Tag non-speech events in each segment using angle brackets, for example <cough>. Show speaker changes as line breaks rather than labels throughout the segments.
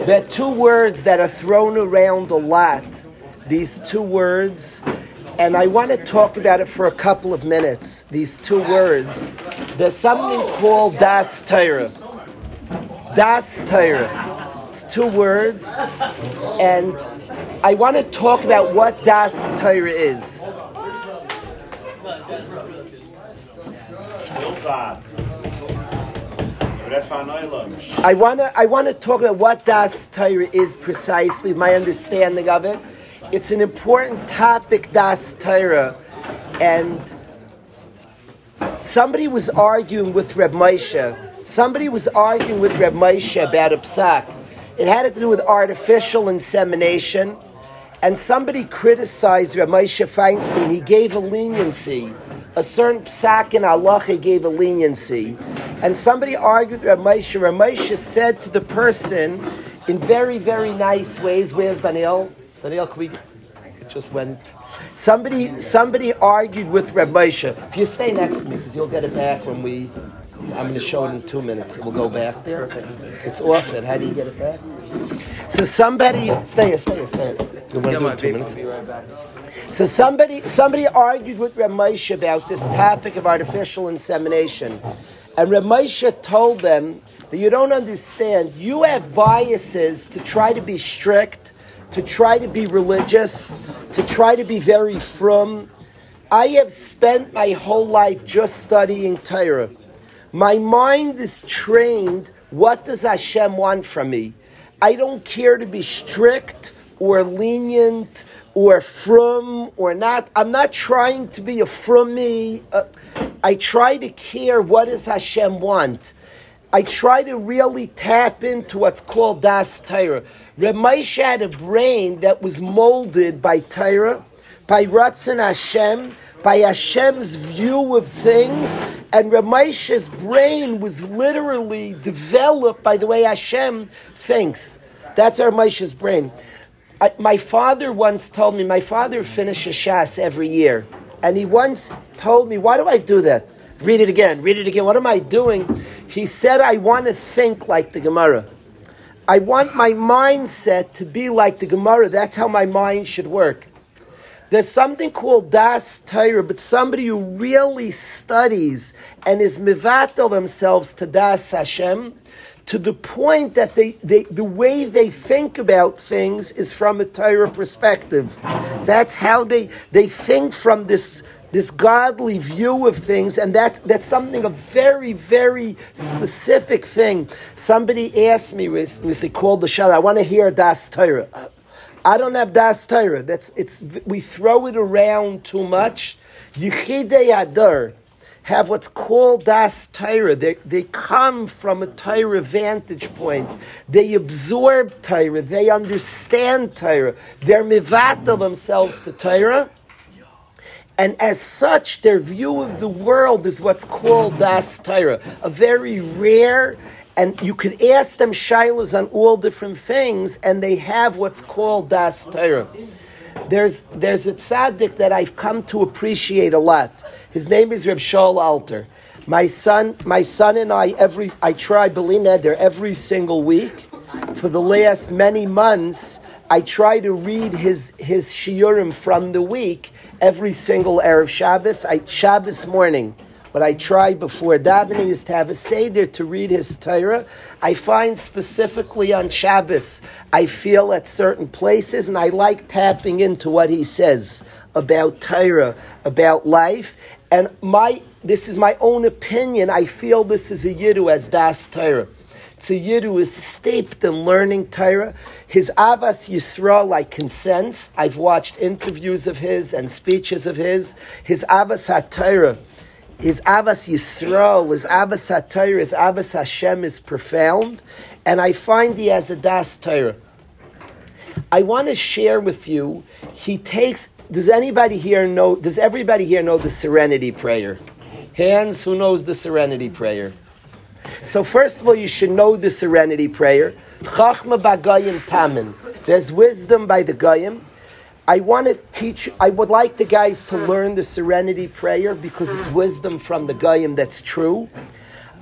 There are two words that are thrown around a lot. These two words, and I want to talk about it for a couple of minutes. These two words. There's something called Das Torah. Das Torah. It's two words, and I want to talk about what Das Torah is. I want to I want to talk about what Das Torah is precisely, my understanding of it. It's an important topic, Das Torah, and somebody was arguing with Reb Moshe. Somebody was arguing with Reb Moshe about a psak. It had to do with artificial insemination, and somebody criticized Reb Moshe Feinstein. He gave a leniency a certain psak in Allah gave a leniency, and somebody argued with Ramesha. Ramesha said to the person in very, very nice ways, "Where's Daniel? Daniel, can we?" It just went. Somebody, somebody argued with Ramesha. If you stay next to me, because you'll get it back when we. I'm going to show it in two minutes. We'll go back there. It's off it. How do you get it back? So somebody, stay, stay, stay. You want to do it two minutes? So somebody somebody argued with Ramesha about this topic of artificial insemination. And Ramesha told them that you don't understand. You have biases to try to be strict, to try to be religious, to try to be very frum. I have spent my whole life just studying Torah. My mind is trained. What does Hashem want from me? I don't care to be strict or lenient or frum or not. I'm not trying to be a from me. Uh, I try to care what does Hashem want. I try to really tap into what's called Das Torah. Ramesha had a brain that was molded by Torah, by Ratzon Hashem, by Hashem's view of things, and Ramesha's brain was literally developed by the way Hashem thinks. That's Ramesha's brain. I, my father once told me, my father finishes Shas every year. And he once told me, why do I do that? Read it again, read it again. What am I doing? He said, I want to think like the Gemara. I want my mindset to be like the Gemara. That's how my mind should work. There's something called Das Torah, but somebody who really studies and is mivatel themselves to Das Hashem, to the point that they, they, the way they think about things is from a Torah perspective. That's how they, they think from this, this godly view of things, and that's, that's something, a very, very specific thing. Somebody asked me, they called the shah, I want to hear Das Torah. I don't have Das Torah. That's, it's, we throw it around too much. Yichidei Hador have what's called Das Torah. They, they come from a Torah vantage point. They absorb Torah. They understand Torah. They're mivata themselves to Torah. And as such, their view of the world is what's called Das Torah, a very rare, and you could ask them shilas on all different things, and they have what's called Das Torah. There's, there's a tzaddik that I've come to appreciate a lot. His name is Reb Shaul Alter. My son, my son and I, every I try Beli Neder every single week. For the last many months, I try to read his his shiurim from the week every single erev Shabbos. I Shabbos morning. What I try before davening is to have a seder to read his Torah. I find specifically on Shabbos, I feel at certain places, and I like tapping into what he says about Torah, about life. And my this is my own opinion. I feel this is a yidu as das Torah. Yidu is steeped in learning Torah. His Avas Yisrael, I can sense. I've watched interviews of his and speeches of his. His Avas HaTorah his Avas Yisrael, his Avas HaTorah, his Avas Hashem is profound, and I find he has a Das Torah. I want to share with you, he takes, does anybody here know, does everybody here know the Serenity Prayer? Hands, who knows the Serenity Prayer? So first of all, you should know the Serenity Prayer. Chachma. There's wisdom by the Goyim. I want to teach, I would like the guys to learn the serenity prayer because it's wisdom from the Goyim that's true.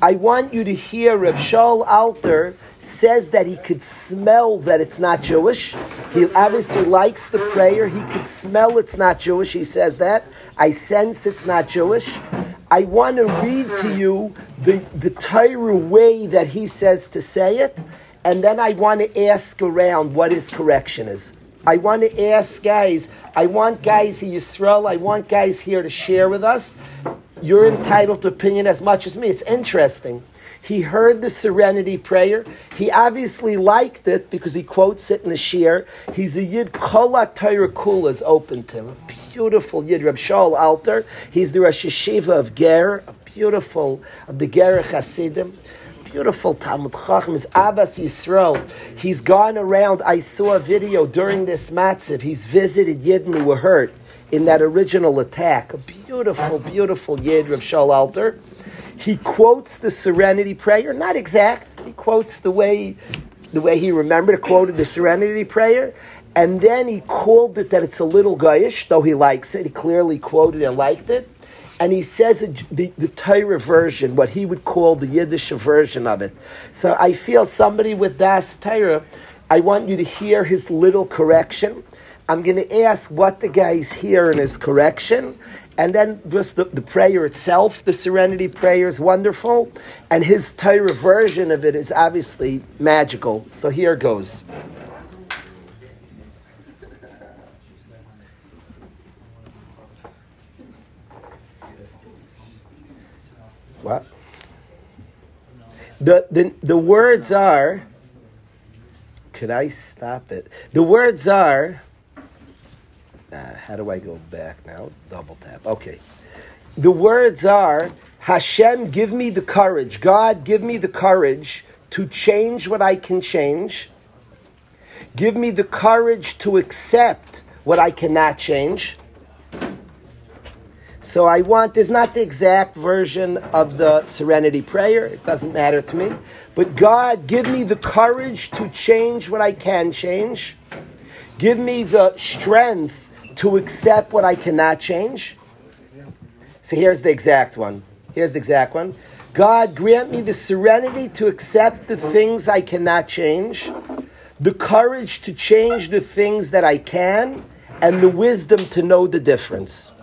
I want you to hear Reb Shaul Alter says that he could smell that it's not Jewish. He obviously likes the prayer. He could smell it's not Jewish. He says that. I sense it's not Jewish. I want to read to you the, the Torah way that he says to say it, and then I want to ask around what his correction is. I want to ask guys, I want guys in Yisrael, I want guys here to share with us. You're entitled to opinion as much as me. It's interesting. He heard the serenity prayer. He obviously liked it because he quotes it in the shiur. He's a Yid, Kola Torah Kula is open to him. A beautiful Yid, Reb Shaul Alter. He's the Rosh Yeshiva of Ger, a beautiful, of the Ger Hasidim beautiful Talmid Chacham is Abbas Yisrael. He's gone around. I saw a video during this matzav. He's visited Yidden who were hurt in that original attack. A beautiful, beautiful Yid, Rav Shaul Alter. He quotes the Serenity Prayer, not exact. He quotes the way, the way he remembered. Quoted the Serenity Prayer, and then he called it that it's a little goyish, though he likes it. He clearly quoted and liked it and he says the, the Torah version, what he would call the Yiddish version of it. So I feel somebody with Das Torah, I want you to hear his little correction. I'm going to ask what the guys hear in his correction, and then just the, the prayer itself, the Serenity Prayer is wonderful, and his Torah version of it is obviously magical. So here goes. What? The, the, the words are, could I stop it? The words are, uh, how do I go back now? Double tap. Okay. The words are, Hashem, give me the courage. God, give me the courage to change what I can change. Give me the courage to accept what I cannot change. So I want, there's not the exact version of the serenity prayer. It doesn't matter to me. But God, give me the courage to change what I can change. Give me the strength to accept what I cannot change. So here's the exact one. Here's the exact one. God, grant me the serenity to accept the things I cannot change, the courage to change the things that I can, and the wisdom to know the difference.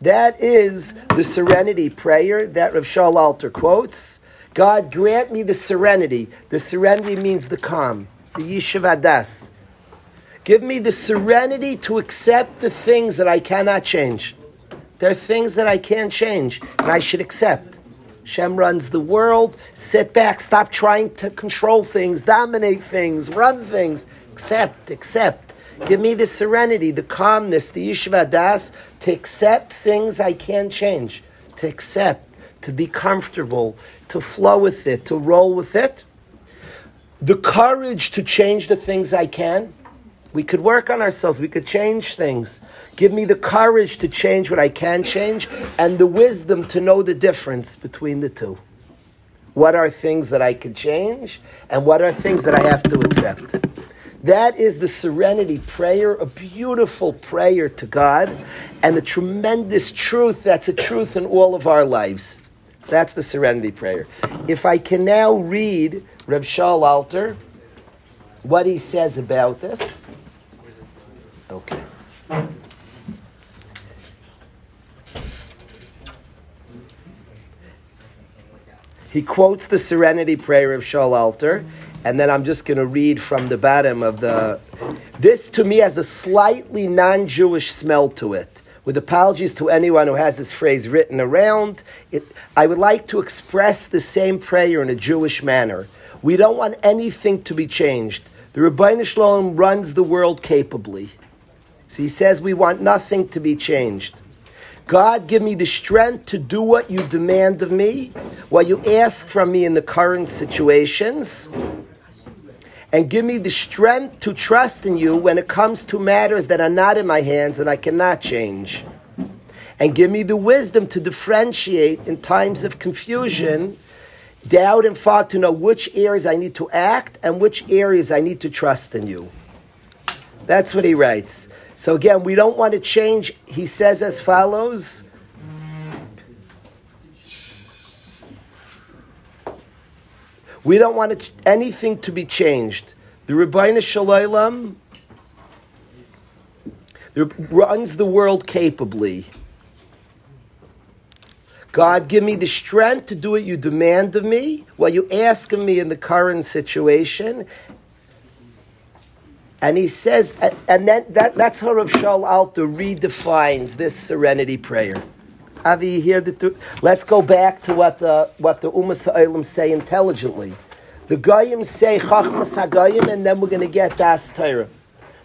That is the serenity prayer that Rav Shaul Alter quotes. God grant me the serenity. The serenity means the calm, the yishuv hadaas. Give me the serenity to accept the things that I cannot change. There are things that I can't change, and I should accept. Shem runs the world. Sit back. Stop trying to control things, dominate things, run things. Accept, accept. Give me the serenity, the calmness, the yishuv hadaas to accept things I can't change, to accept, to be comfortable, to flow with it, to roll with it. The courage to change the things I can. We could work on ourselves. We could change things. Give me the courage to change what I can change and the wisdom to know the difference between the two. What are things that I can change and what are things that I have to accept? That is the serenity prayer, a beautiful prayer to God, and a tremendous truth that's a truth in all of our lives. So that's the serenity prayer. If I can now read Reb Shaul Alter, what he says about this. Okay. He quotes the serenity prayer of Shaul Alter and then I'm just going to read from the bottom of the. This to me has a slightly non Jewish smell to it. With apologies to anyone who has this phrase written around, it, I would like to express the same prayer in a Jewish manner. We don't want anything to be changed. The Ribbono Shel Olam runs the world capably. So he says we want nothing to be changed. God, give me the strength to do what you demand of me, what you ask from me in the current situations and give me the strength to trust in you when it comes to matters that are not in my hands and I cannot change. And give me the wisdom to differentiate in times of confusion, doubt, and fog to know which areas I need to act and which areas I need to trust in you. That's what he writes. So again, we don't want to change. He says as follows We don't want anything to be changed. The Ribbono Shel Olam runs the world capably. God, give me the strength to do what you demand of me, what you ask of me in the current situation. And he says, and then that, that's how Rav Shaul Alter redefines this serenity prayer. Avi, you hear the? Let's go back to what the what the Umas say intelligently. The Goyim say Chachmas Hagoyim, and then we're going to get Das Torah.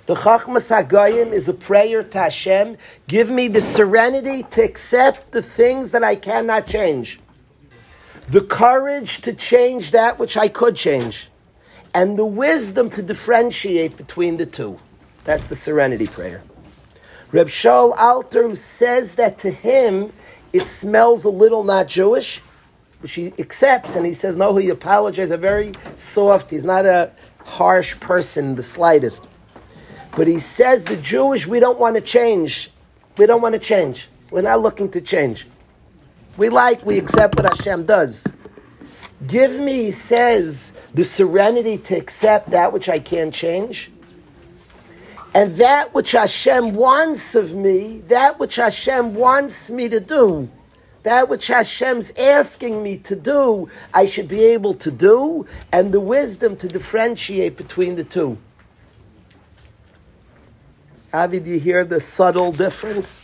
The Chachmas Hagoyim is a prayer to Hashem. Give me the serenity to accept the things that I cannot change, the courage to change that which I could change, and the wisdom to differentiate between the two. That's the serenity prayer. Reb Shaul Alter says that to him it smells a little not Jewish, which he accepts, and he says no. He apologizes. A very soft. He's not a harsh person, the slightest. But he says the Jewish, we don't want to change. We don't want to change. We're not looking to change. We like, we accept what Hashem does. Give me, he says, the serenity to accept that which I can't change. And that which Hashem wants of me, that which Hashem wants me to do, that which Hashem's asking me to do, I should be able to do, and the wisdom to differentiate between the two. Avi, do you hear the subtle difference?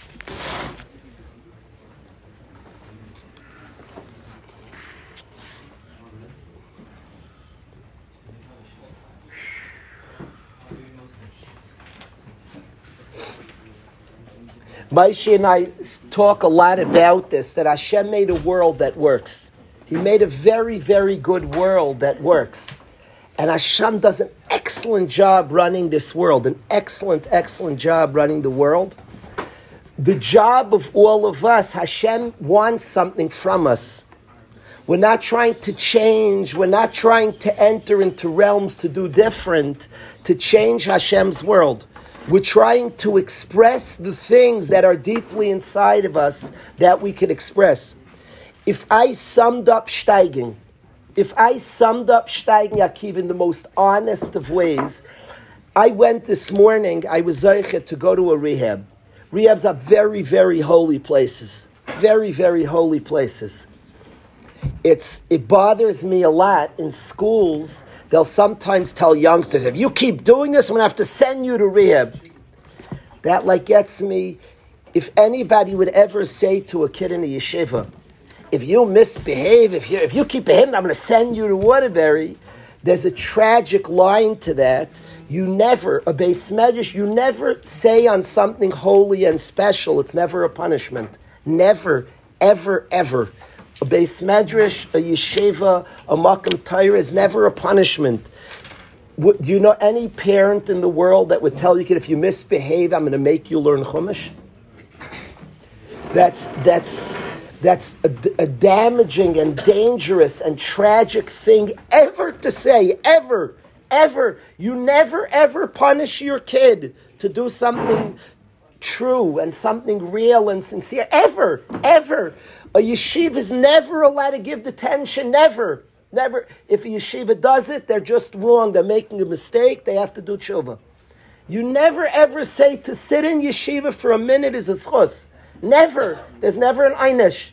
Maishi and I talk a lot about this that Hashem made a world that works. He made a very, very good world that works. And Hashem does an excellent job running this world, an excellent, excellent job running the world. The job of all of us, Hashem wants something from us. We're not trying to change, we're not trying to enter into realms to do different, to change Hashem's world. We're trying to express the things that are deeply inside of us that we can express. If I summed up Steigen, if I summed up Steigen Yakiv in the most honest of ways, I went this morning, I was zeichet to go to a rehab. Rehabs are very, very holy places. Very, very holy places. It's, it bothers me a lot in schools. They'll sometimes tell youngsters, if you keep doing this, I'm going to have to send you to rehab. That like gets me. If anybody would ever say to a kid in a yeshiva, if you misbehave, if you if you keep behaving, I'm going to send you to Waterbury. There's a tragic line to that. You never, a beis medrash, you never say on something holy and special. It's never a punishment. Never, ever, ever. A beis medrash, a yeshiva, a makom Torah is never a punishment. Do you know any parent in the world that would tell you, kid, if you misbehave, I'm going to make you learn Chumash? That's that's that's a, a, damaging and dangerous and tragic thing ever to say, ever, ever. You never ever punish your kid to do something true and something real and sincere, ever, ever. A yeshiva is never allowed to give detention, never, never. If a yeshiva does it, they're just wrong, they're making a mistake, they have to do tshuva. You never ever say to sit in yeshiva for a minute is a schus. Never. There's never an einish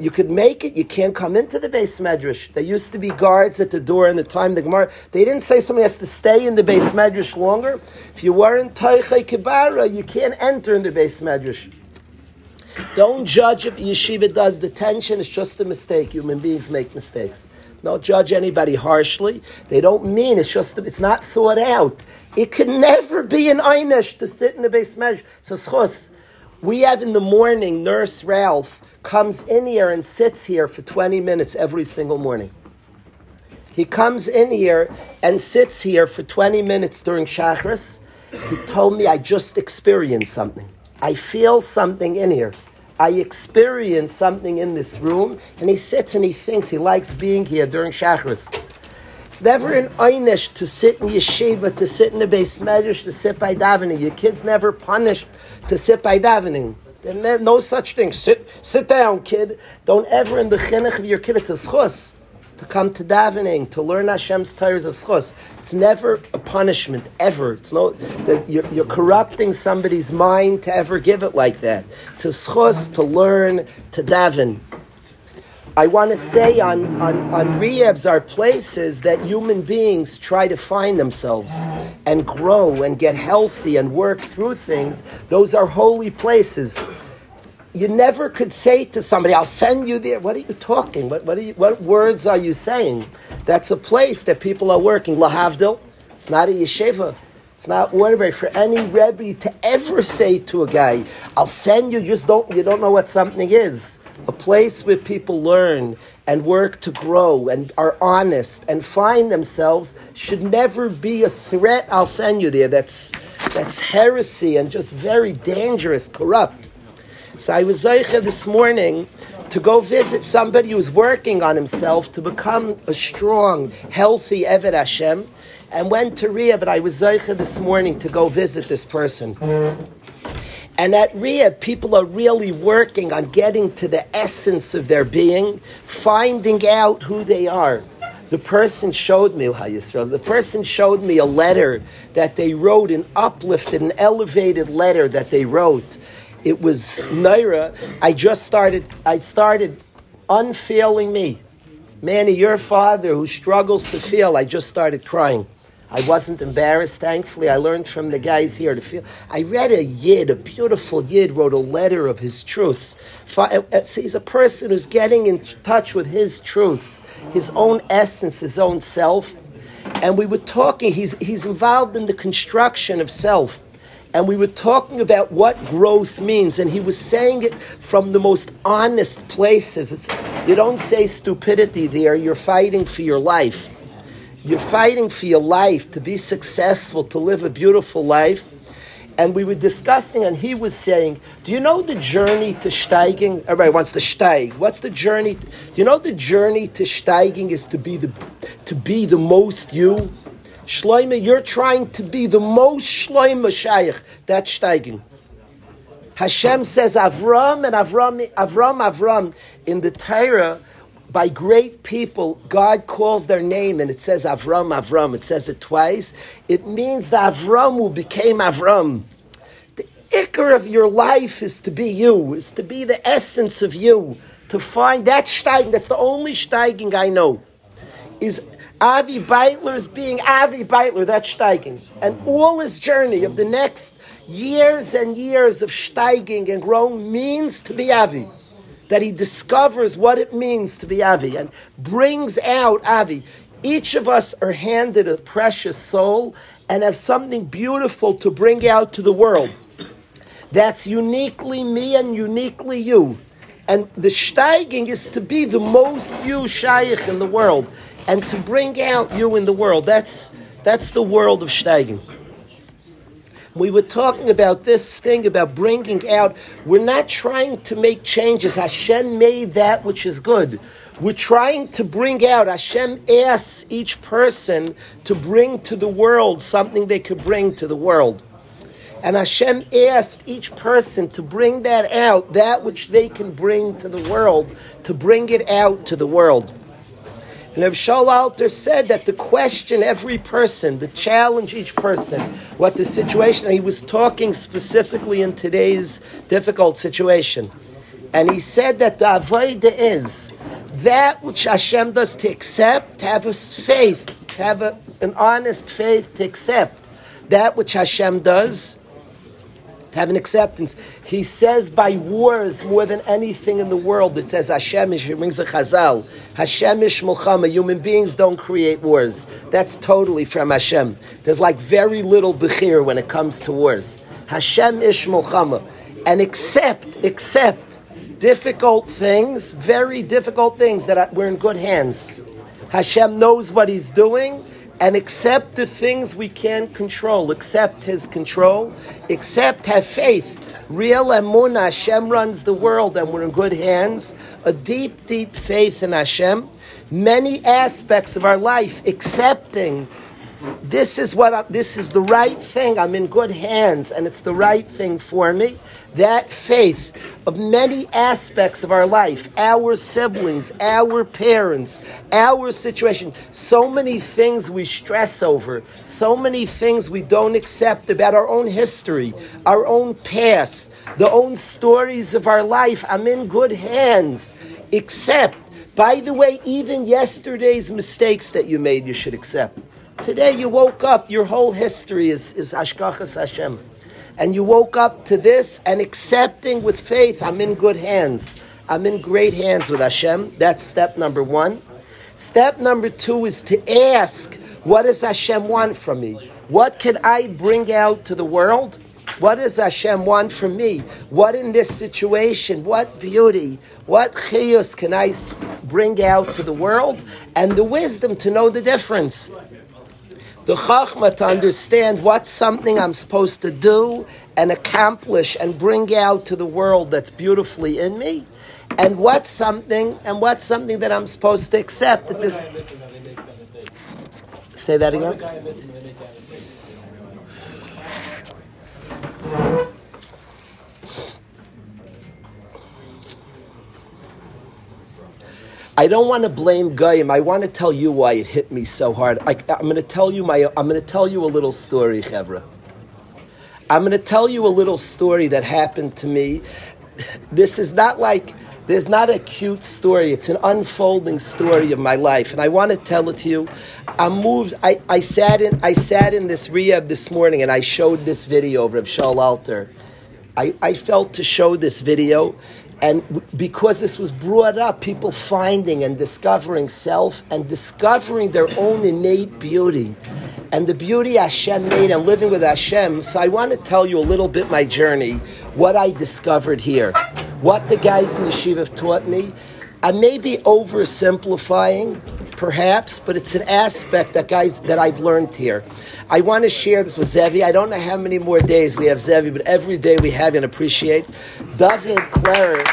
you could make it, you can't come into the beis medrash. There used to be guards at the door in the time the Gemara. They didn't say somebody has to stay in the beis medrash longer. If you weren't Taiche Kibara, you can't enter in the beis medrash. Don't judge if yeshiva does detention, it's just a mistake. Human beings make mistakes. Don't judge anybody harshly. They don't mean it's just it's not thought out. It can never be an einish to sit in the. It's a schus. We have in the morning Nurse Ralph comes in here and sits here for 20 minutes every single morning. He comes in here and sits here for 20 minutes during Shachris. He told me I just experienced something. I feel something in here. I experience something in this room, and he sits and he thinks he likes being here during Shachris. It's never an einish to sit in yeshiva, to sit in the beis medrash, to sit by davening. Your kid's never punished to sit by davening. There's no such thing. Sit, sit down, kid. Don't ever in the chinuch of your kid. It's a schus to come to davening, to learn Hashem's Torah is a. It's never a punishment, ever. It's no, you're, you're, corrupting somebody's mind to ever give it like that. It's a schos to learn, to daven. I want to say on, on, on Rehabs are places that human beings try to find themselves and grow and get healthy and work through things. Those are holy places you never could say to somebody, I'll send you there. What are you talking? What, what, are you, what words are you saying? That's a place that people are working. Lahavdil. It's not a yeshiva. It's not ordinary for any rebbe to ever say to a guy, I'll send you, just don't, you don't know what something is. A place where people learn and work to grow and are honest and find themselves should never be a threat. I'll send you there. That's, that's heresy and just very dangerous, corrupt. So I was this morning to go visit somebody who's working on himself to become a strong, healthy Eved Hashem, and went to Ria, but I was this morning to go visit this person. And at Ria, people are really working on getting to the essence of their being, finding out who they are. The person showed me, the person showed me a letter that they wrote, an uplifted, an elevated letter that they wrote it was Naira. I just started, I started unfailing me. Manny, your father who struggles to feel, I just started crying. I wasn't embarrassed, thankfully. I learned from the guys here to feel. I read a Yid, a beautiful Yid, wrote a letter of his truths. Uh, uh, he's a person who's getting in touch with his truths, his own essence, his own self. And we were talking, he's, he's involved in the construction of self and we were talking about what growth means, and he was saying it from the most honest places. It's, you don't say stupidity there, you're fighting for your life. You're fighting for your life to be successful, to live a beautiful life. And we were discussing, and he was saying, Do you know the journey to steiging? Everybody wants to steig. What's the journey? Do you know the journey to steiging is to be the, to be the most you? Shloime, you're trying to be the most Shloime Shaykh. That's steiging. Hashem says Avram and Avram, Avram, Avram. In the Torah, by great people, God calls their name and it says Avram, Avram. It says it twice. It means that Avram who became Avram. The ikar of your life is to be you, is to be the essence of you, to find that steiging. That's the only steiging I know. Is Avi Beitler is being Avi Beitler, that's steiging. And all his journey of the next years and years of steiging and growing means to be Avi. That he discovers what it means to be Avi and brings out Avi. Each of us are handed a precious soul and have something beautiful to bring out to the world. That's uniquely me and uniquely you. And the steiging is to be the most you shaykh in the world and to bring out you in the world. That's, that's the world of Steigen. We were talking about this thing about bringing out. We're not trying to make changes. Hashem made that which is good. We're trying to bring out. Hashem asks each person to bring to the world something they could bring to the world. And Hashem asked each person to bring that out, that which they can bring to the world, to bring it out to the world. And Shaul Alter said that the question every person, the challenge each person, what the situation, and he was talking specifically in today's difficult situation. And he said that the Avodah is that which Hashem does to accept, to have a faith, to have a, an honest faith to accept that which Hashem does, to have an acceptance. He says by wars more than anything in the world. It says Hashem is, brings a chazal. Hashem is milchama. Human beings don't create wars. That's totally from Hashem. There's like very little bechir when it comes to wars. Hashem is milchama. And accept, accept difficult things, very difficult things that we're in good hands. Hashem knows what He's doing and accept the things we can't control. Accept His control. Accept, have faith. Real emunah, Hashem runs the world, and we're in good hands. A deep, deep faith in Hashem. Many aspects of our life, accepting this is what I, this is the right thing. I'm in good hands, and it's the right thing for me. That faith of many aspects of our life, our siblings, our parents, our situation, so many things we stress over, so many things we don't accept about our own history, our own past, the own stories of our life. I'm in good hands, except. By the way, even yesterday's mistakes that you made, you should accept. Today you woke up, your whole history is, is Hashgachas Hashem. And you woke up to this and accepting with faith, I'm in good hands. I'm in great hands with Hashem. That's step number one. Step number two is to ask, what does Hashem want from me? What can I bring out to the world? What does Hashem want from me? What in this situation, what beauty, what chiyus can I bring out to the world? And the wisdom to know the difference the chachma to understand what's something I'm supposed to do and accomplish and bring out to the world that's beautifully in me, and what's something and what's something that I'm supposed to accept at this. Say that again. I don't want to blame Goyim. I want to tell you why it hit me so hard. I, am going to tell you my. I'm going to tell you a little story, Chevra. I'm going to tell you a little story that happened to me. This is not like there's not a cute story. It's an unfolding story of my life, and I want to tell it to you. I moved. I, I sat in. I sat in this rehab this morning, and I showed this video of Rav Alter. I, I felt to show this video and because this was brought up, people finding and discovering self and discovering their own innate beauty and the beauty Hashem made and living with Hashem. So I want to tell you a little bit my journey, what I discovered here, what the guys in the have taught me. I may be oversimplifying, perhaps, but it's an aspect that guys that I've learned here. I want to share this with Zevi. I don't know how many more days we have Zevi, but every day we have and appreciate. David Clary.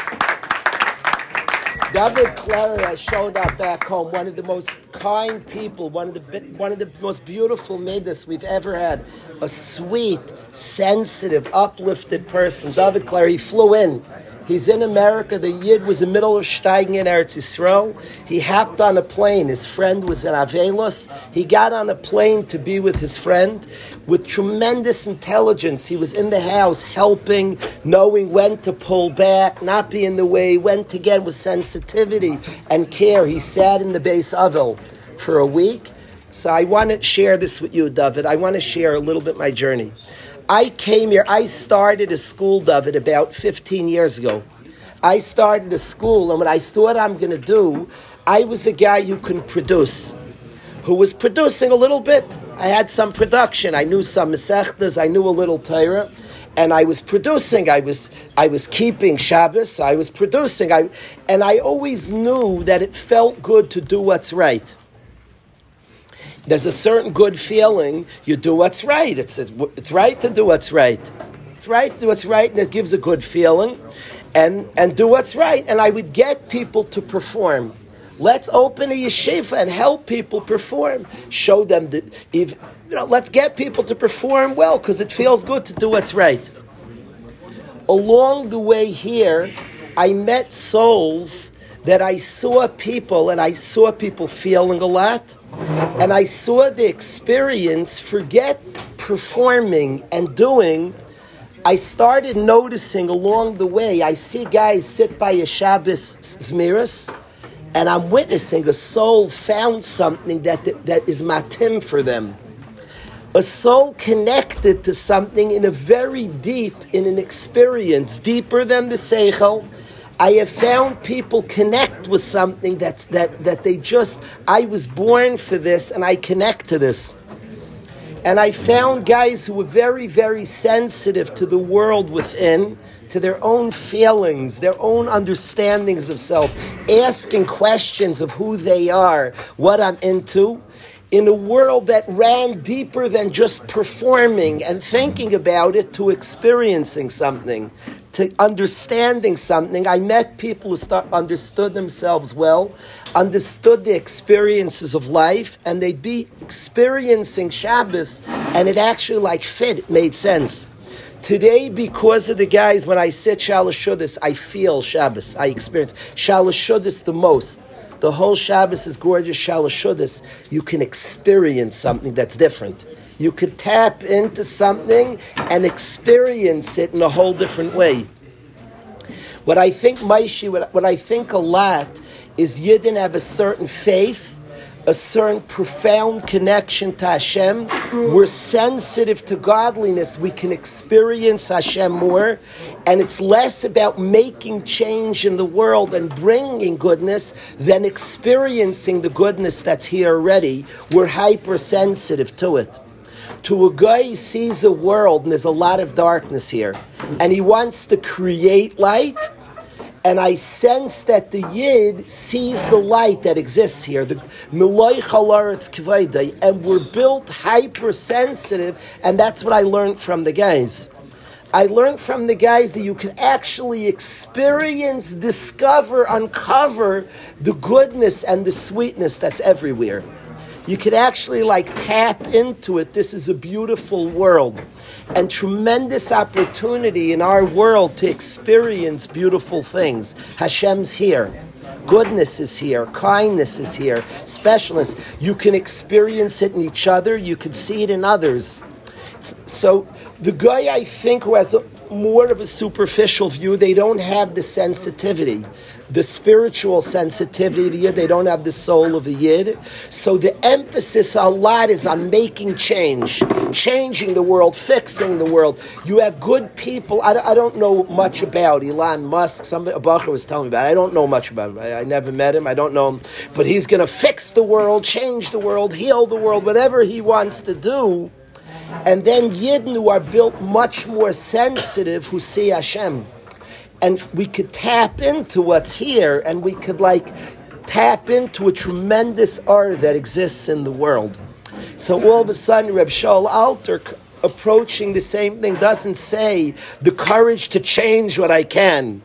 David Clary has showed up back home, one of the most kind people, one of the one of the most beautiful midas we've ever had. A sweet, sensitive, uplifted person. David Clary, he flew in He's in America. The Yid was in the middle of steiging in Eretz Yisrael. He hopped on a plane. His friend was in Avelos. He got on a plane to be with his friend. With tremendous intelligence, he was in the house helping, knowing when to pull back, not be in the way, when to get with sensitivity and care. He sat in the beis ovel for a week. So I want to share this with you, David. I want to share a little bit my journey. I came here, I started a school, David, about 15 years ago. I started a school, and what I thought I'm going to do, I was a guy who can produce, who was producing a little bit. I had some production. I knew some Masechtas, I knew a little Torah, and I was producing. I was, I was keeping Shabbos, I was producing. I, and I always knew that it felt good to do what's right there's a certain good feeling. You do what's right. It's, it's, right to do what's right. It's right to do what's right, and it gives a good feeling. And, and do what's right. And I would get people to perform. Let's open a yeshiva and help people perform. Show them that if you know, let's get people to perform well because it feels good to do what's right. Along the way here, I met souls that I saw people and I saw people feeling a lot and I saw the experience, forget performing and doing. I started noticing along the way, I see guys sit by a Shabbos Zmiris, and I'm witnessing a soul found something that, that is matim for them. A soul connected to something in a very deep, in an experience, deeper than the Seichel, I have found people connect with something that's that that they just I was born for this and I connect to this. And I found guys who were very, very sensitive to the world within, to their own feelings, their own understandings of self, asking questions of who they are, what I'm into, in a world that ran deeper than just performing and thinking about it to experiencing something, to understanding something. I met people who start, understood themselves well, understood the experiences of life, and they'd be experiencing Shabbos, and it actually like fit, it made sense. Today, because of the guys, when I sit Shalashuddis, I feel Shabbos. I experience Shalashuddis the most. The whole Shabbos is gorgeous Shalashuddis. You can experience something that's different. You could tap into something and experience it in a whole different way. What I think, Maishi, what, what I think a lot is Yidden have a certain faith a certain profound connection to Hashem. We're sensitive to godliness. We can experience Hashem more. And it's less about making change in the world and bringing goodness than experiencing the goodness that's here already. We're hypersensitive to it. To a guy who sees a world and there's a lot of darkness here, and he wants to create light and I sense that the Yid sees the light that exists here. The and we're built hypersensitive, and that's what I learned from the guys. I learned from the guys that you can actually experience, discover, uncover the goodness and the sweetness that's everywhere you could actually like tap into it. This is a beautiful world and tremendous opportunity in our world to experience beautiful things. Hashem's here. Goodness is here, kindness is here, specialness. You can experience it in each other, you can see it in others. So, the guy I think who has a, more of a superficial view, they don't have the sensitivity the spiritual sensitivity of the yid. They don't have the soul of a yid. So the emphasis a lot is on making change, changing the world, fixing the world. You have good people. I, I don't know much about Elon Musk. Somebody, Bacher was telling me about. It. I don't know much about him. I, I never met him. I don't know him. But he's going to fix the world, change the world, heal the world, whatever he wants to do. And then Yidden who are built much more sensitive who see Hashem and we could tap into what's here, and we could like tap into a tremendous art that exists in the world. So all of a sudden, Reb Shaul Alter approaching the same thing doesn't say the courage to change what I can,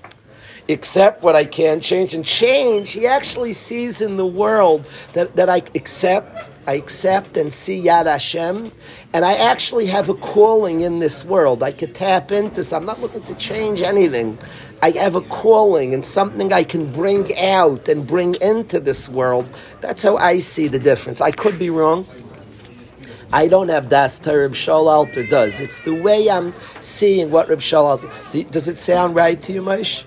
accept what I can change and change. He actually sees in the world that, that I accept, I accept and see Yad Hashem, and I actually have a calling in this world. I could tap into this. I'm not looking to change anything. I have a calling and something I can bring out and bring into this world. That's how I see the difference. I could be wrong. I don't have das Torah Reb Shaul Alter does. It's the way I'm seeing what Reb Shaul Alter. Does it sound right to you, Maish?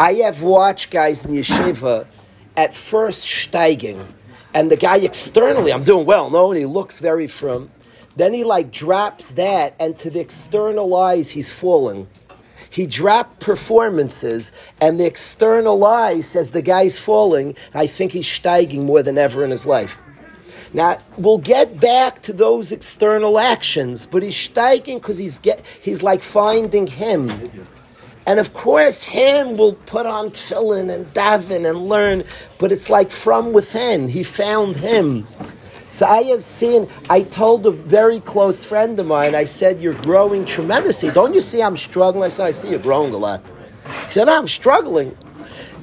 I have watched guys in yeshiva at first steiging, and the guy externally, I'm doing well, no, and he looks very firm. Then he like drops that, and to the external eyes, he's falling. He dropped performances, and the external eye says the guy's falling. I think he's steiging more than ever in his life. Now we'll get back to those external actions, but he's steiging because he's get he's like finding him. And of course, him will put on tefillin and daven and learn, but it's like from within. He found him. So I have seen, I told a very close friend of mine, I said, You're growing tremendously. Don't you see I'm struggling? I said, I see you're growing a lot. He said, I'm struggling.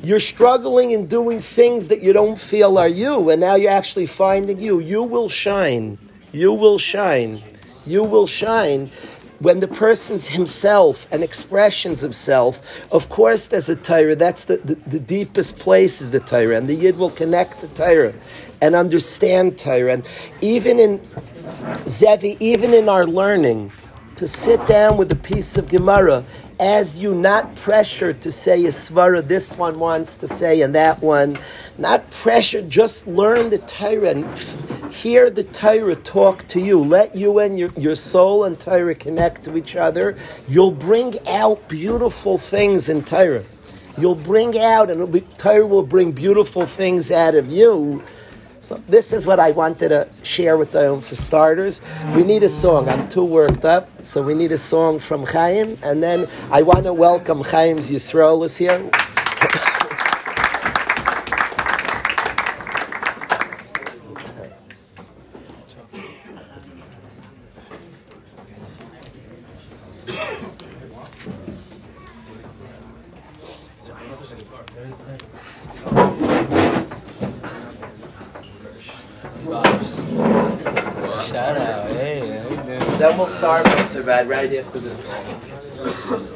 You're struggling in doing things that you don't feel are you, and now you're actually finding you. You will shine. You will shine. You will shine when the person's himself and expressions of self, of course there's a Torah. That's the, the, the, deepest place is the Torah. And the Yid will connect the Torah and understand Torah. And even in Zevi, even in our learning, to sit down with a piece of Gemara as you not pressured to say a svara this one wants to say and that one, not pressured, just learn the Torah and hear the Torah talk to you. Let you and your, your soul and Torah connect to each other. You'll bring out beautiful things in Torah. You'll bring out, and be, Torah will bring beautiful things out of you so this is what I wanted to share with them for starters. We need a song. I'm too worked up, so we need a song from Chaim, and then I want to welcome Chaim's Yisrael is here. <laughs>
bad after
this. <laughs>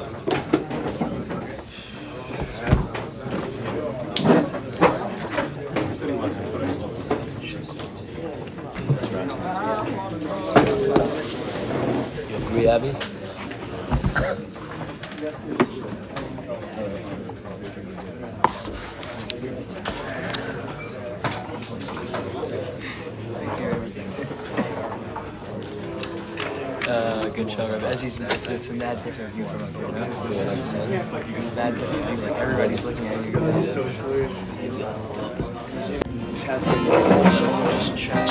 good show, Rob. As he's, it's, it's a mad different view from know? It's a mad different view. Like, everybody's looking at you.
Has been so much chat.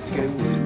It's good.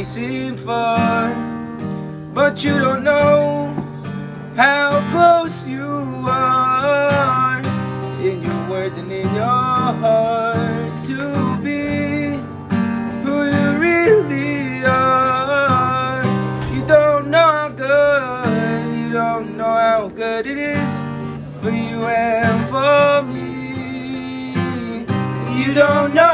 May seem far, but you don't know how close you are in your words and in your heart to be who you really are. You don't know how good, you don't know how good it is for you and for me. You don't know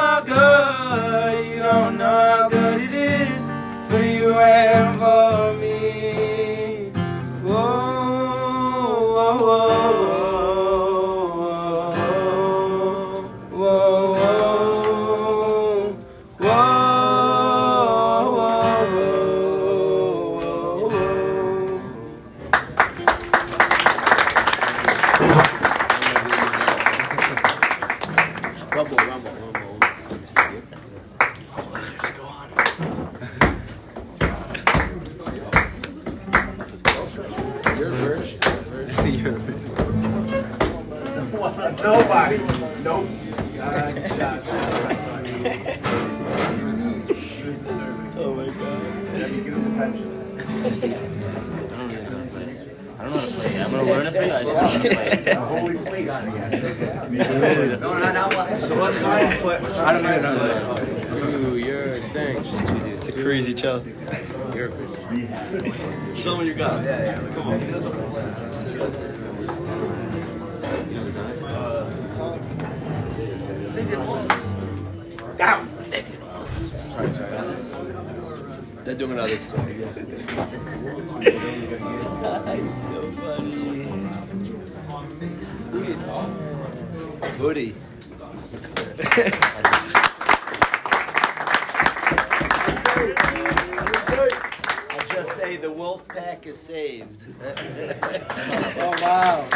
crazy child. You're Show me what you got. Yeah, yeah. Come on.
Down.
They're doing another song. <laughs> Woody. <laughs> <laughs>
wolf pack is saved. <laughs>
Oh wow.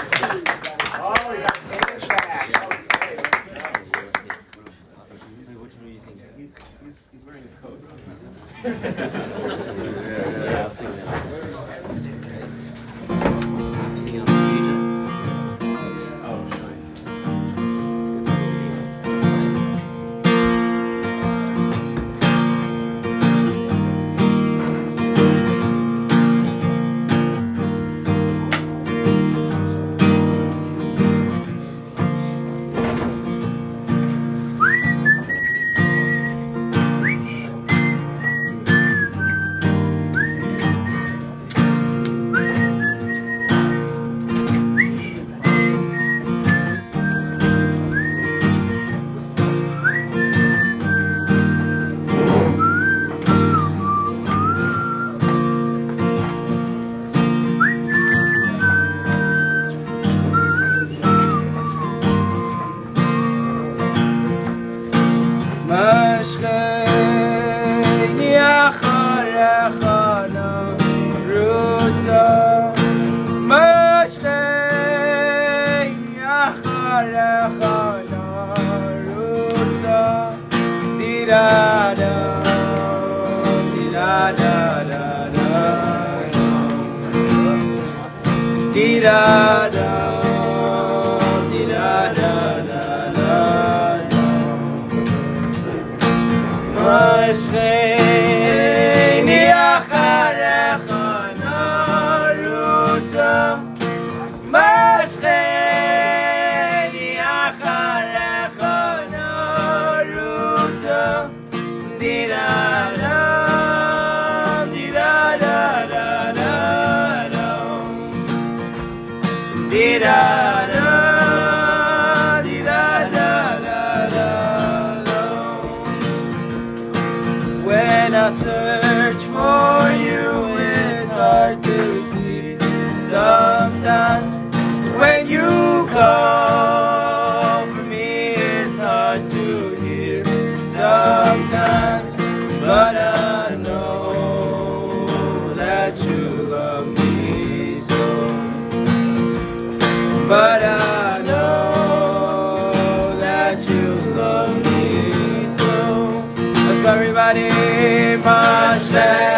stay.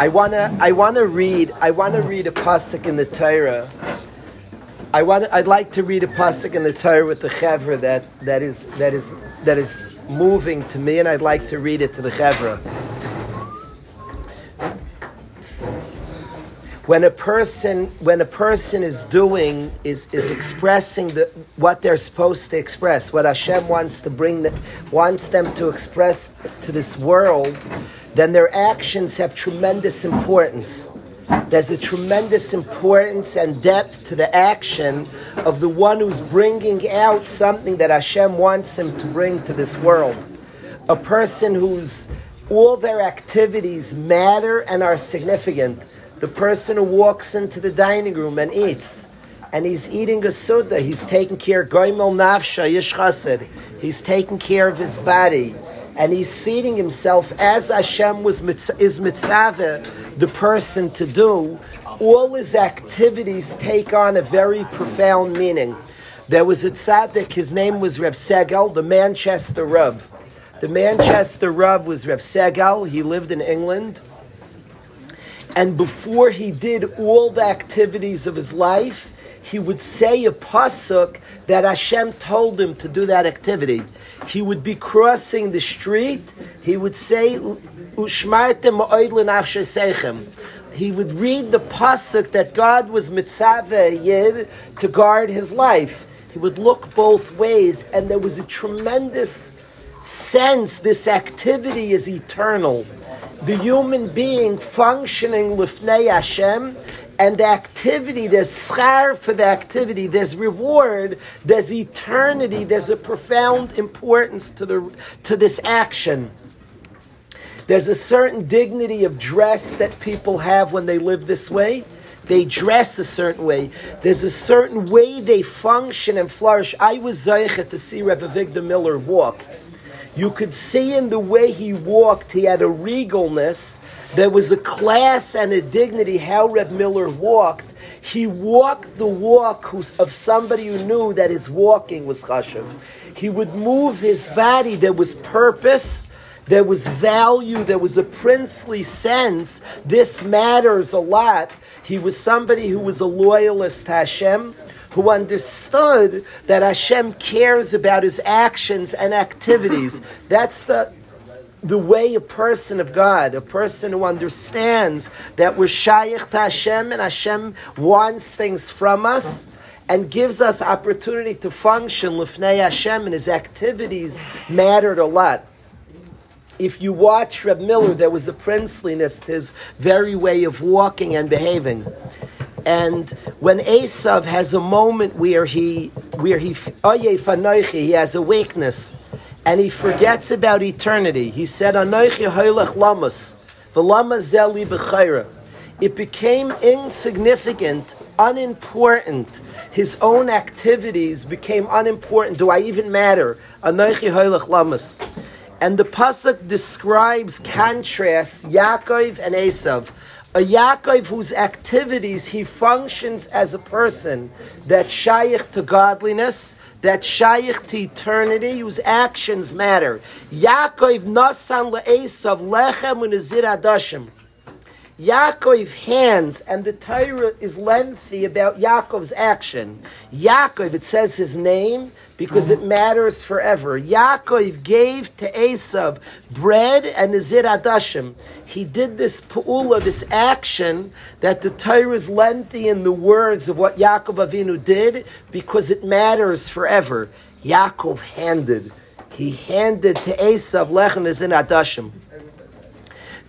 I
wanna I wanna read I wanna read a pasuk in the Torah. I want I'd like to read a pasuk in the Torah with the chevra that that is that is that is moving to me, and I'd like to read it to the chevra. When a person when a person is doing is is expressing the what they're supposed to express, what Hashem wants to bring the, wants them to express to this world, then their actions have tremendous importance. There's a tremendous importance and depth to the action of the one who's bringing out something that Hashem wants him to bring to this world. A person whose all their activities matter and are significant. The person who walks into the dining room and eats, and he's eating a suda, he's taking care, goimel nafsha, yish chassid. He's taking care of his body and he's feeding himself as Hashem was is mitzvah the person to do. All his activities take on a very profound meaning. There was a tzaddik, his name was Reb Segel, the Manchester Rav. The Manchester Rav was Reb Segel, He lived in England. And before he did all the activities of his life, he would say a pasuk that Hashem told him to do that activity. He would be crossing the street. He would say, "Ushmartem He would read the pasuk that God was mitzvah yid to guard his life. He would look both ways, and there was a tremendous sense. This activity is eternal the human being functioning lifnei Hashem, and the activity, there's schar for the activity, there's reward, there's eternity, there's a profound importance to the to this action. There's a certain dignity of dress that people have when they live this way. They dress a certain way. There's a certain way they function and flourish. I was zeichet to see Reb Avigdor Miller walk. You could see in the way he walked, he had a regalness. There was a class and a dignity how Reb Miller walked. He walked the walk of somebody who knew that his walking was chashuv. He would move his body. There was purpose. There was value. There was a princely sense. This matters a lot. He was somebody who was a loyalist to Hashem who understood that Hashem cares about his actions and activities. <laughs> That's the the way a person of God, a person who understands that we're shaykh to Hashem and Hashem wants things from us and gives us opportunity to function lifnei Hashem and his activities mattered a lot. If you watch Reb Miller, there was a princeliness to his very way of walking and behaving. And when Esav has a moment where he where he he has a weakness, and he forgets about eternity. He said, "Anoichi hoylech lamas, zeli b'chayra." It became insignificant, unimportant. His own activities became unimportant. Do I even matter? Anoichi hoylech lamas. And the pasuk describes contrasts Yaakov and Esav a Yaakov whose activities he functions as a person that shaykh to godliness, that shaykh to eternity, whose actions matter. Yaakov nasan le'esav lechem unazir adashim. Yaakov hands, and the Torah is lengthy about Yaakov's action. Yaakov, it says his name because it matters forever. Yaakov gave to Esav bread and Nazir Adashim. He did this pu'ula, this action, that the Torah is lengthy in the words of what Yaakov Avinu did because it matters forever. Yaakov handed. He handed to Esav Lechem Nazir Adashim.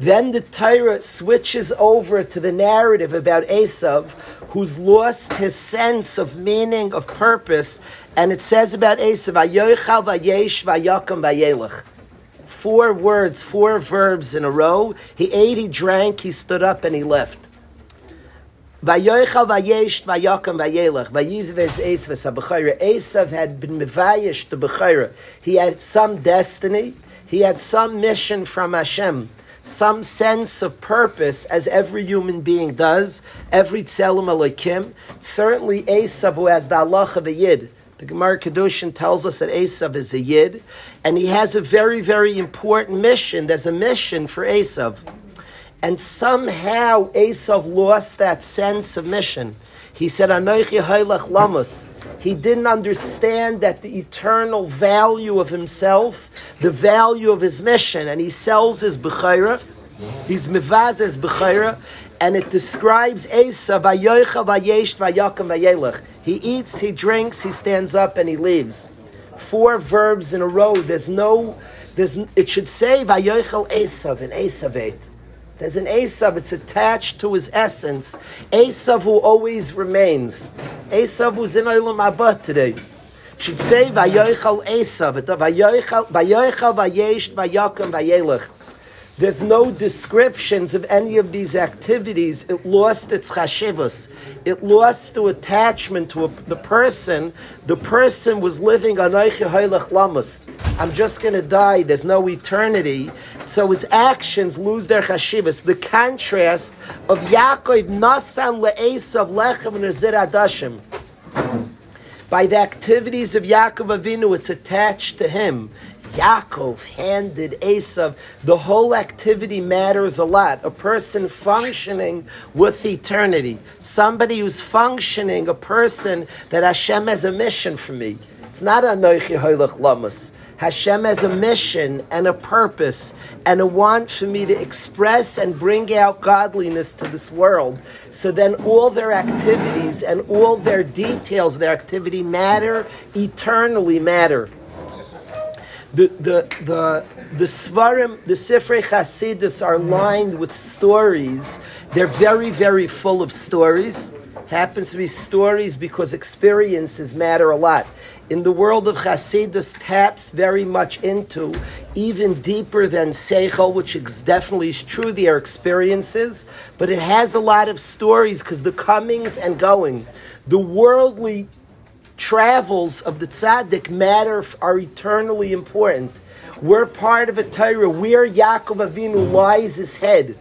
Then the Torah switches over to the narrative about Esav, who's lost his sense of meaning, of purpose, and it says about Esav, Vayochal Vayesh Vayakam Vayelech. Four words, four verbs in a row. He ate, he drank, he stood up, and he left. Vayochal Vayesh Vayakam Vayelech. Vayiz Esav Esav had been Mevayesh to Bechayra. He had some destiny. He had some mission from Hashem some sense of purpose, as every human being does, every tzelem Elokim. Certainly, Esav, who has the Allah of a yid. The Gemara Kedushin tells us that Esav is a yid, and he has a very, very important mission. There's a mission for Esav. And somehow Esav lost that sense of mission. He said. He didn't understand that the eternal value of himself, the value of his mission, and he sells his Bechaira. He's mivazes b'chayra, and it describes Esav vayoicha vayesh vayakim vayelech. He eats, he drinks, he stands up, and he leaves. Four verbs in a row. There's no, there's. It should say vayoichel Esav and Esavet. There's an Esav, it's attached to his essence. Esav who always remains. Esav who's in Olam Haba today. Should say Vayoichal Esav, Vayoichal Vayoichal Vayesh Vayakim Vayelech. There's no descriptions of any of these activities. It lost its chashivas. It lost the attachment to a, the person. The person was living on lamas. I'm just going to die. There's no eternity. So his actions lose their chashivas. The contrast of Yaakov Nasan le'esav lechem nezir adashim. By the activities of Yaakov Avinu, it's attached to him. Yaakov handed Esav. The whole activity matters a lot. A person functioning with eternity, somebody who's functioning, a person that Hashem has a mission for me. It's not a Noichi Hoylach Lamas. Hashem has a mission and a purpose and a want for me to express and bring out godliness to this world. So then all their activities and all their details, their activity matter, eternally matter the the the the seforim, the Sifrei Chasidus are lined with stories. They're very very full of stories. Happens to be stories because experiences matter a lot. In the world of Chasidus, taps very much into even deeper than Seichel, which is definitely is true. They are experiences, but it has a lot of stories because the comings and going, the worldly travels of the tzaddik matter are eternally important. We're part of a Torah where Yaakov Avinu lies his head.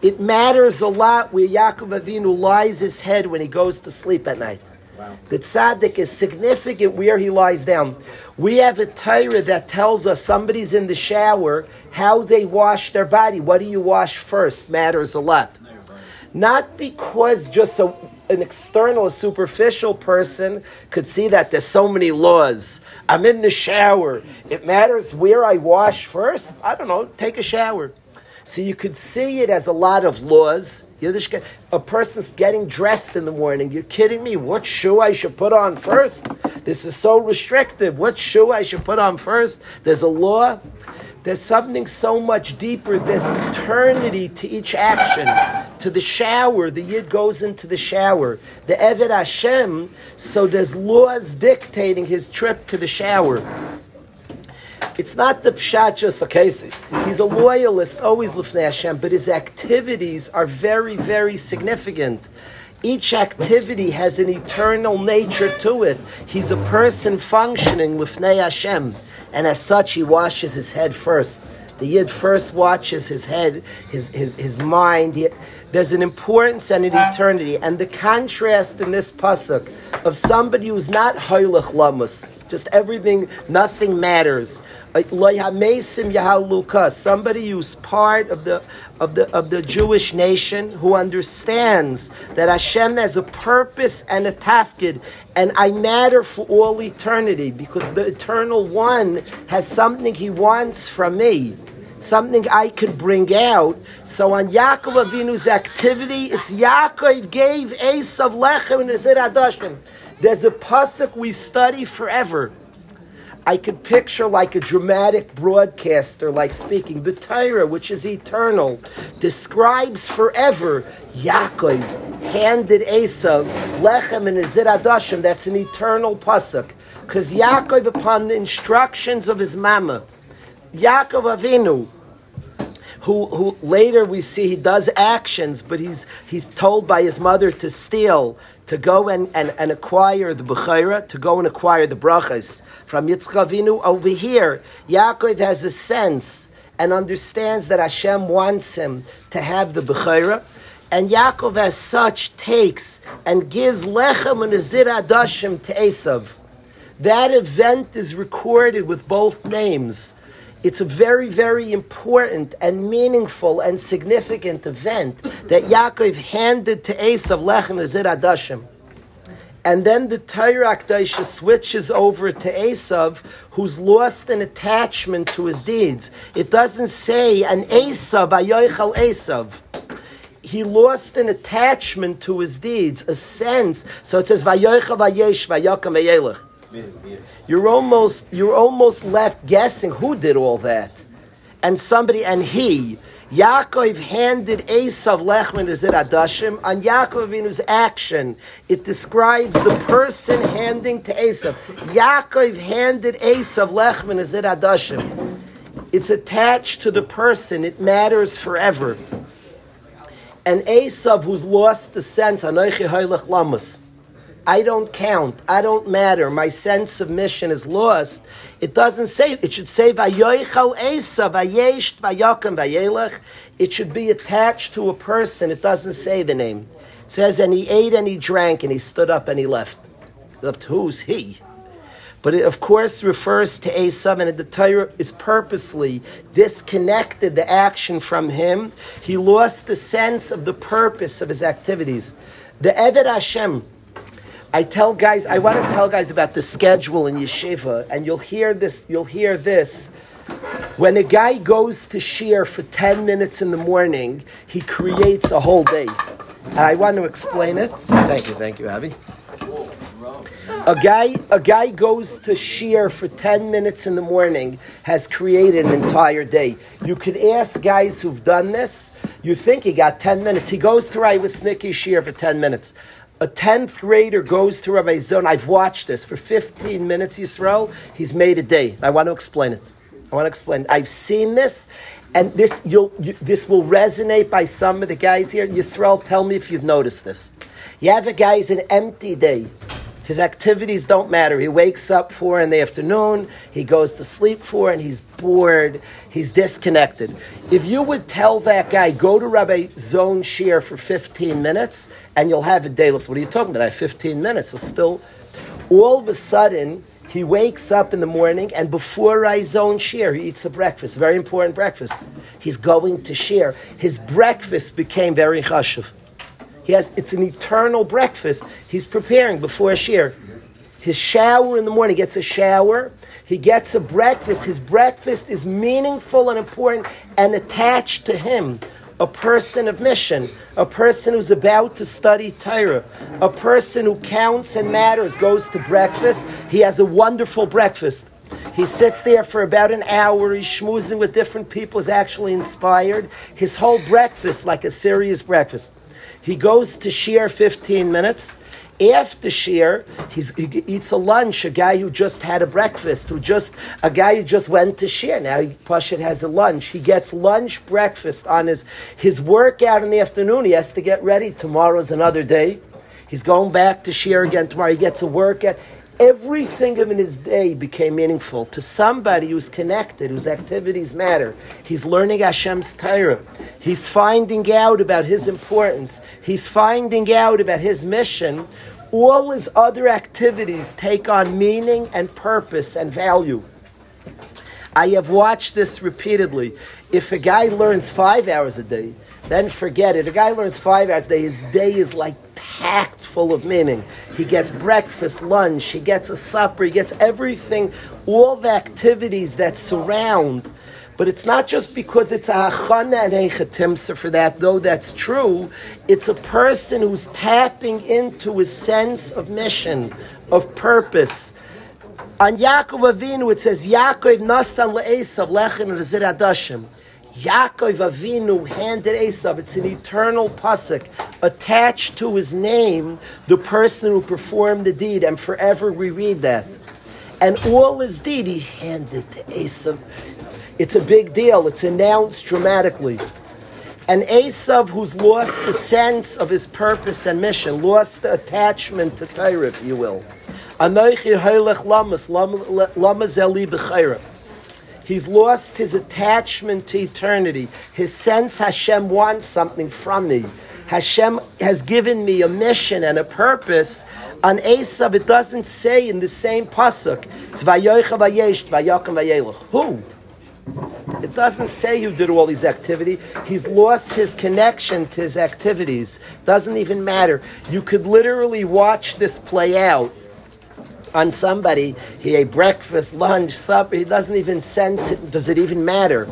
It matters a lot where Yaakov Avinu lies his head when he goes to sleep at night. Wow. The tzaddik is significant where he lies down. We have a Torah that tells us somebody's in the shower, how they wash their body. What do you wash first matters a lot. Not because just a, an external, superficial person could see that there's so many laws. I'm in the shower. It matters where I wash first. I don't know. Take a shower. So you could see it as a lot of laws. A person's getting dressed in the morning. You're kidding me? What shoe I should put on first? This is so restrictive. What shoe I should put on first? There's a law. There's something so much deeper. There's eternity to each action. To the shower, the yid goes into the shower. The Eved Hashem, so there's laws dictating his trip to the shower. It's not the pshat just okay. He's a loyalist, always lifnei Hashem, but his activities are very, very significant. Each activity has an eternal nature to it. He's a person functioning lifnei Hashem and as such he washes his head first. The yid first watches his head, his his, his mind. He, there's an importance and an eternity, and the contrast in this pasuk of somebody who's not hoylech lamus, just everything, nothing matters. Somebody who's part of the of the of the Jewish nation who understands that Hashem has a purpose and a tafkid, and I matter for all eternity because the eternal one has something he wants from me something I could bring out. So on Yaakov Avinu's activity, it's Yaakov gave Esav Lechem and Nezir Adashim. There's a pasuk we study forever. I could picture like a dramatic broadcaster, like speaking. The Torah, which is eternal, describes forever Yaakov handed Esav lechem and Nezir Adashim. That's an eternal pasuk. Because Yaakov, upon the instructions of his mama, Yaakov Avinu, who, who later we see he does actions, but he's, he's told by his mother to steal, to go and, and, and acquire the Bechira, to go and acquire the brachas. From Yitzchak Avinu over here, Yaakov has a sense and understands that Hashem wants him to have the Bechira. And Yaakov, as such, takes and gives Lechem and Azir Adashim to Esav. That event is recorded with both names. It's a very, very important and meaningful and significant event that Yaakov handed to Esav Lechem Azir Adashim. And then the Torah Akdaisha switches over to Esav, who's lost an attachment to his deeds. It doesn't say an Esav, Ayoichal Esav. He lost an attachment to his deeds, a sense. So it says Vayoicha Vayesh Vayakam Vayelech. You're almost you're almost left guessing who did all that. And somebody and he Yaakov handed Esav Lechman as Adashim. On Yaakov Avinu's action, it describes the person handing to Esav. Yaakov handed Esav Lechman as Adashim. It's attached to the person. It matters forever. And Esav, who's lost the sense, Anoichi Hoylech Lamus. I don't count. I don't matter. My sense of mission is lost. It doesn't say, it should say. It should be attached to a person. It doesn't say the name. It says, and he ate and he drank and he stood up and he left. Left who's he? But it, of course, refers to Esav, and the Torah is purposely disconnected the action from him. He lost the sense of the purpose of his activities. The Eved Hashem, I tell guys, I want to tell guys about the schedule in yeshiva, and you'll hear this. You'll hear this. When a guy goes to shiur for ten minutes in the morning, he creates a whole day. And I want to explain it. Thank you, thank you, Avi. A guy, a guy goes to shiur for ten minutes in the morning has created an entire day. You could ask guys who've done this. You think he got ten minutes. He goes to Snicky shiur for ten minutes a 10th grader goes to Rabbi Zon, I've watched this for 15 minutes, Yisrael, he's made a day. I want to explain it. I want to explain. I've seen this, and this you'll you, this will resonate by some of the guys here. Yisrael, tell me if you've noticed this. You have a guy, it's an empty day. His activities don't matter. He wakes up four in the afternoon, he goes to sleep four, and he's bored, he's disconnected. If you would tell that guy, go to Rabbi Zone Shiur for 15 minutes, and you'll have a day. What are you talking about? I have 15 minutes. It's still, all of a sudden, he wakes up in the morning, and before I zone shiur, he eats a breakfast, very important breakfast. He's going to share. His breakfast became very chashuv. He has it's an eternal breakfast. He's preparing before a shiur. His shower in the morning, he gets a shower. He gets a breakfast. His breakfast is meaningful and important and attached to him. A person of mission, a person who's about to study Torah, a person who counts and matters goes to breakfast. He has a wonderful breakfast. He sits there for about an hour. He's schmoozing with different people. He's actually inspired. His whole breakfast, like a serious breakfast. He goes to shiur 15 minutes. After shiur, he eats a lunch. A guy who just had a breakfast, who just a guy who just went to shiur. Now he, has a lunch. He gets lunch, breakfast on his his workout in the afternoon. He has to get ready. Tomorrow's another day. He's going back to shiur again tomorrow. He gets a workout everything in his day became meaningful to somebody who's connected, whose activities matter. He's learning Hashem's Torah. He's finding out about his importance. He's finding out about his mission. All his other activities take on meaning and purpose and value. I have watched this repeatedly. If a guy learns five hours a day, then forget it. A guy learns five hours a day, his day is like packed full of meaning. He gets breakfast, lunch, he gets a supper, he gets everything, all the activities that surround. But it's not just because it's a hachana and hechatimsa for that, though that's true. It's a person who's tapping into his sense of mission, of purpose. On Yaakov Avinu, it says, Yaakov nasan le'esav lechem adashim. Yaakov Avinu handed Esav. It's an eternal pasuk attached to his name, the person who performed the deed, and forever we read that. And all his deed he handed to Esav. It's a big deal. It's announced dramatically. And Esav, who's lost the sense of his purpose and mission, lost the attachment to Torah, if you will. Anoichi hoylech lamas, lamas eli. He's lost his attachment to eternity. His sense Hashem wants something from me. Hashem has given me a mission and a purpose. On Esav, it doesn't say in the same pasuk. It's vayoicha vayesh, vayelach. Who? It doesn't say who did all these activities. He's lost his connection to his activities. Doesn't even matter. You could literally watch this play out on somebody. He ate breakfast, lunch, supper. He doesn't even sense it. Does it even matter?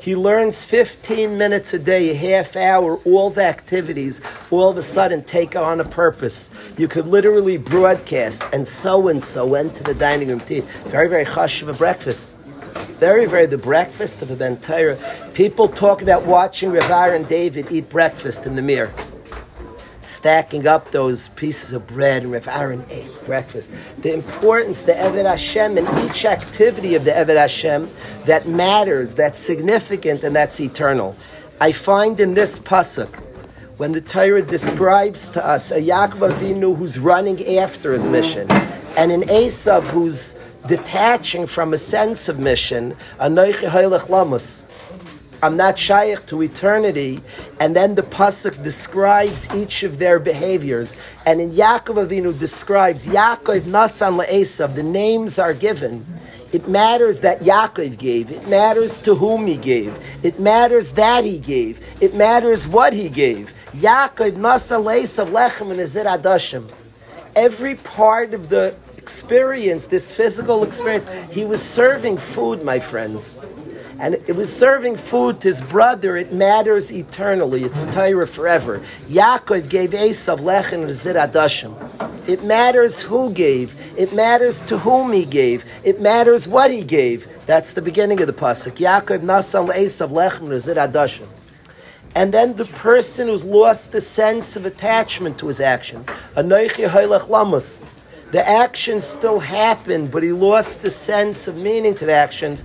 He learns 15 minutes a day, a half hour, all the activities, all of a sudden take on a purpose. You could literally broadcast, and so and so went to the dining room to eat. Very, very hush of a breakfast. Very, very the breakfast of a Ben People talk about watching Rav and David eat breakfast in the mirror stacking up those pieces of bread, and Rav Aaron ate breakfast. The importance, the Eved Hashem, and each activity of the Eved Hashem that matters, that's significant, and that's eternal. I find in this pasuk, when the Torah describes to us a Yaakov Avinu who's running after his mission, and an Esav who's detaching from a sense of mission, Anoichi Hailech Lamus. I'm not shaykh to eternity. And then the pasuk describes each of their behaviors. And in Yaakov Avinu describes Yaakov Nasan Le'esav. The names are given. It matters that Yaakov gave. It matters to whom he gave. It matters that he gave. It matters what he gave. Yaakov Nasan Le'esav Lechem and Adashim. Every part of the experience, this physical experience, he was serving food, my friends and it was serving food to his brother. It matters eternally. It's Torah forever. Yaakov gave Esav lechem zir adashim. It matters who gave. It matters to whom he gave. It matters what he gave. That's the beginning of the pasuk. Yaakov nasal Esav lechem zir adashim. And then the person who's lost the sense of attachment to his action. Anoichi haylech lamus. The actions still happened, but he lost the sense of meaning to the actions.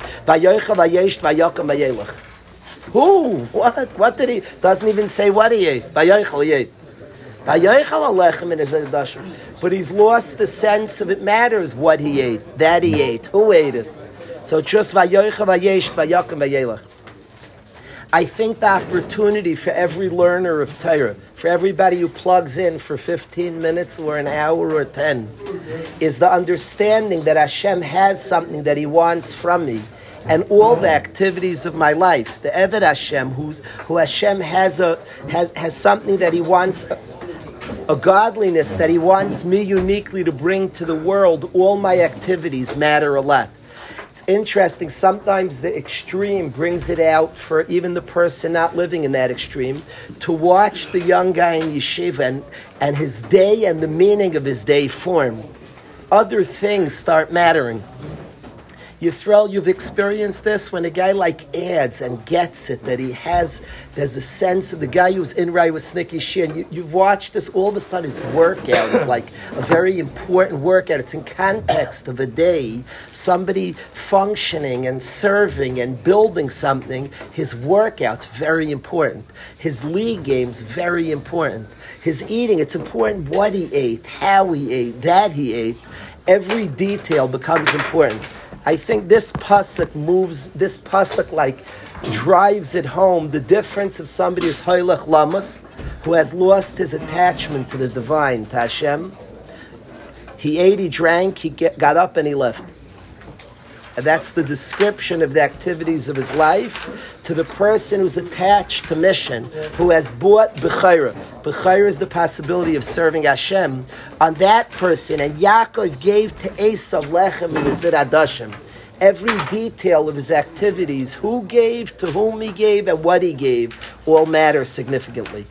Who? What? What did he? Doesn't even say what he ate. But he's lost the sense of it matters what he ate, that he ate, who ate it. So just vayoicha vayesh vayakim vayelach. I think the opportunity for every learner of Torah, for everybody who plugs in for 15 minutes or an hour or 10, is the understanding that Hashem has something that He wants from me. And all the activities of my life, the Eved Hashem, who's, who Hashem has, a, has, has something that He wants, a, a godliness that He wants me uniquely to bring to the world, all my activities matter a lot interesting. Sometimes the extreme brings it out for even the person not living in that extreme to watch the young guy in yeshiva and, and his day and the meaning of his day form. Other things start mattering. Yisrael, you've experienced this when a guy like adds and gets it, that he has, there's a sense of the guy who's in right with Snicky Shin. You, you've watched this, all of a sudden his workout is like a very important workout. It's in context of a day, somebody functioning and serving and building something. His workout's very important. His league game's very important. His eating, it's important what he ate, how he ate, that he ate. Every detail becomes important. I think this pasuk moves, this pasuk like drives it home the difference of somebody who's hoylech lamas, who has lost his attachment to the divine, to Hashem. He ate, he drank, he get, got up, and he left. That's the description of the activities of his life to the person who's attached to mission, who has bought Bechira. Bechira is the possibility of serving Hashem. On that person, and Yaakov gave to Esav Lechem and Zid Adashim every detail of his activities, who gave, to whom he gave, and what he gave, all matter significantly.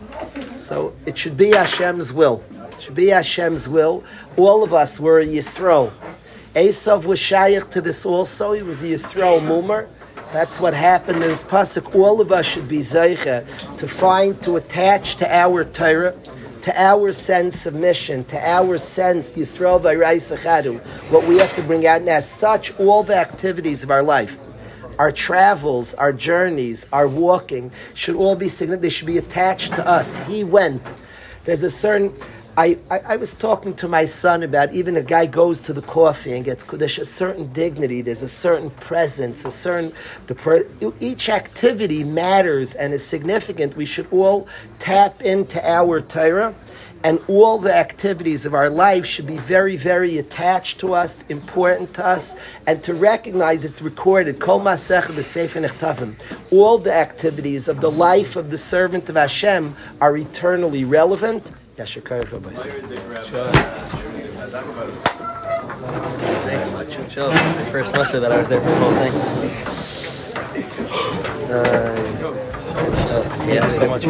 So it should be Hashem's will. It should be Hashem's will. All of us were a Yisro. Esav was shaykh to this also. He was a Yisrael Mumar. That's what happened in this pasuk. All of us should be zeicha to find, to attach to our Torah, to our sense of mission, to our sense Yisrael v'Raisachadu. What we have to bring out, and as such, all the activities of our life, our travels, our journeys, our walking should all be significant. They should be attached to us. He went. There's a certain I, I, I, was talking to my son about even a guy goes to the coffee and gets there's a certain dignity, there's a certain presence, a certain the each activity matters and is significant. We should all tap into our Torah, and all the activities of our life should be very, very attached to us, important to us, and to recognize it's recorded. Kol All the activities of the life of the servant of Hashem are eternally relevant Yashikar Rabbi.
Thanks. Chill, chill. First semester that I was there for the whole thing. Uh. Yeah, so much.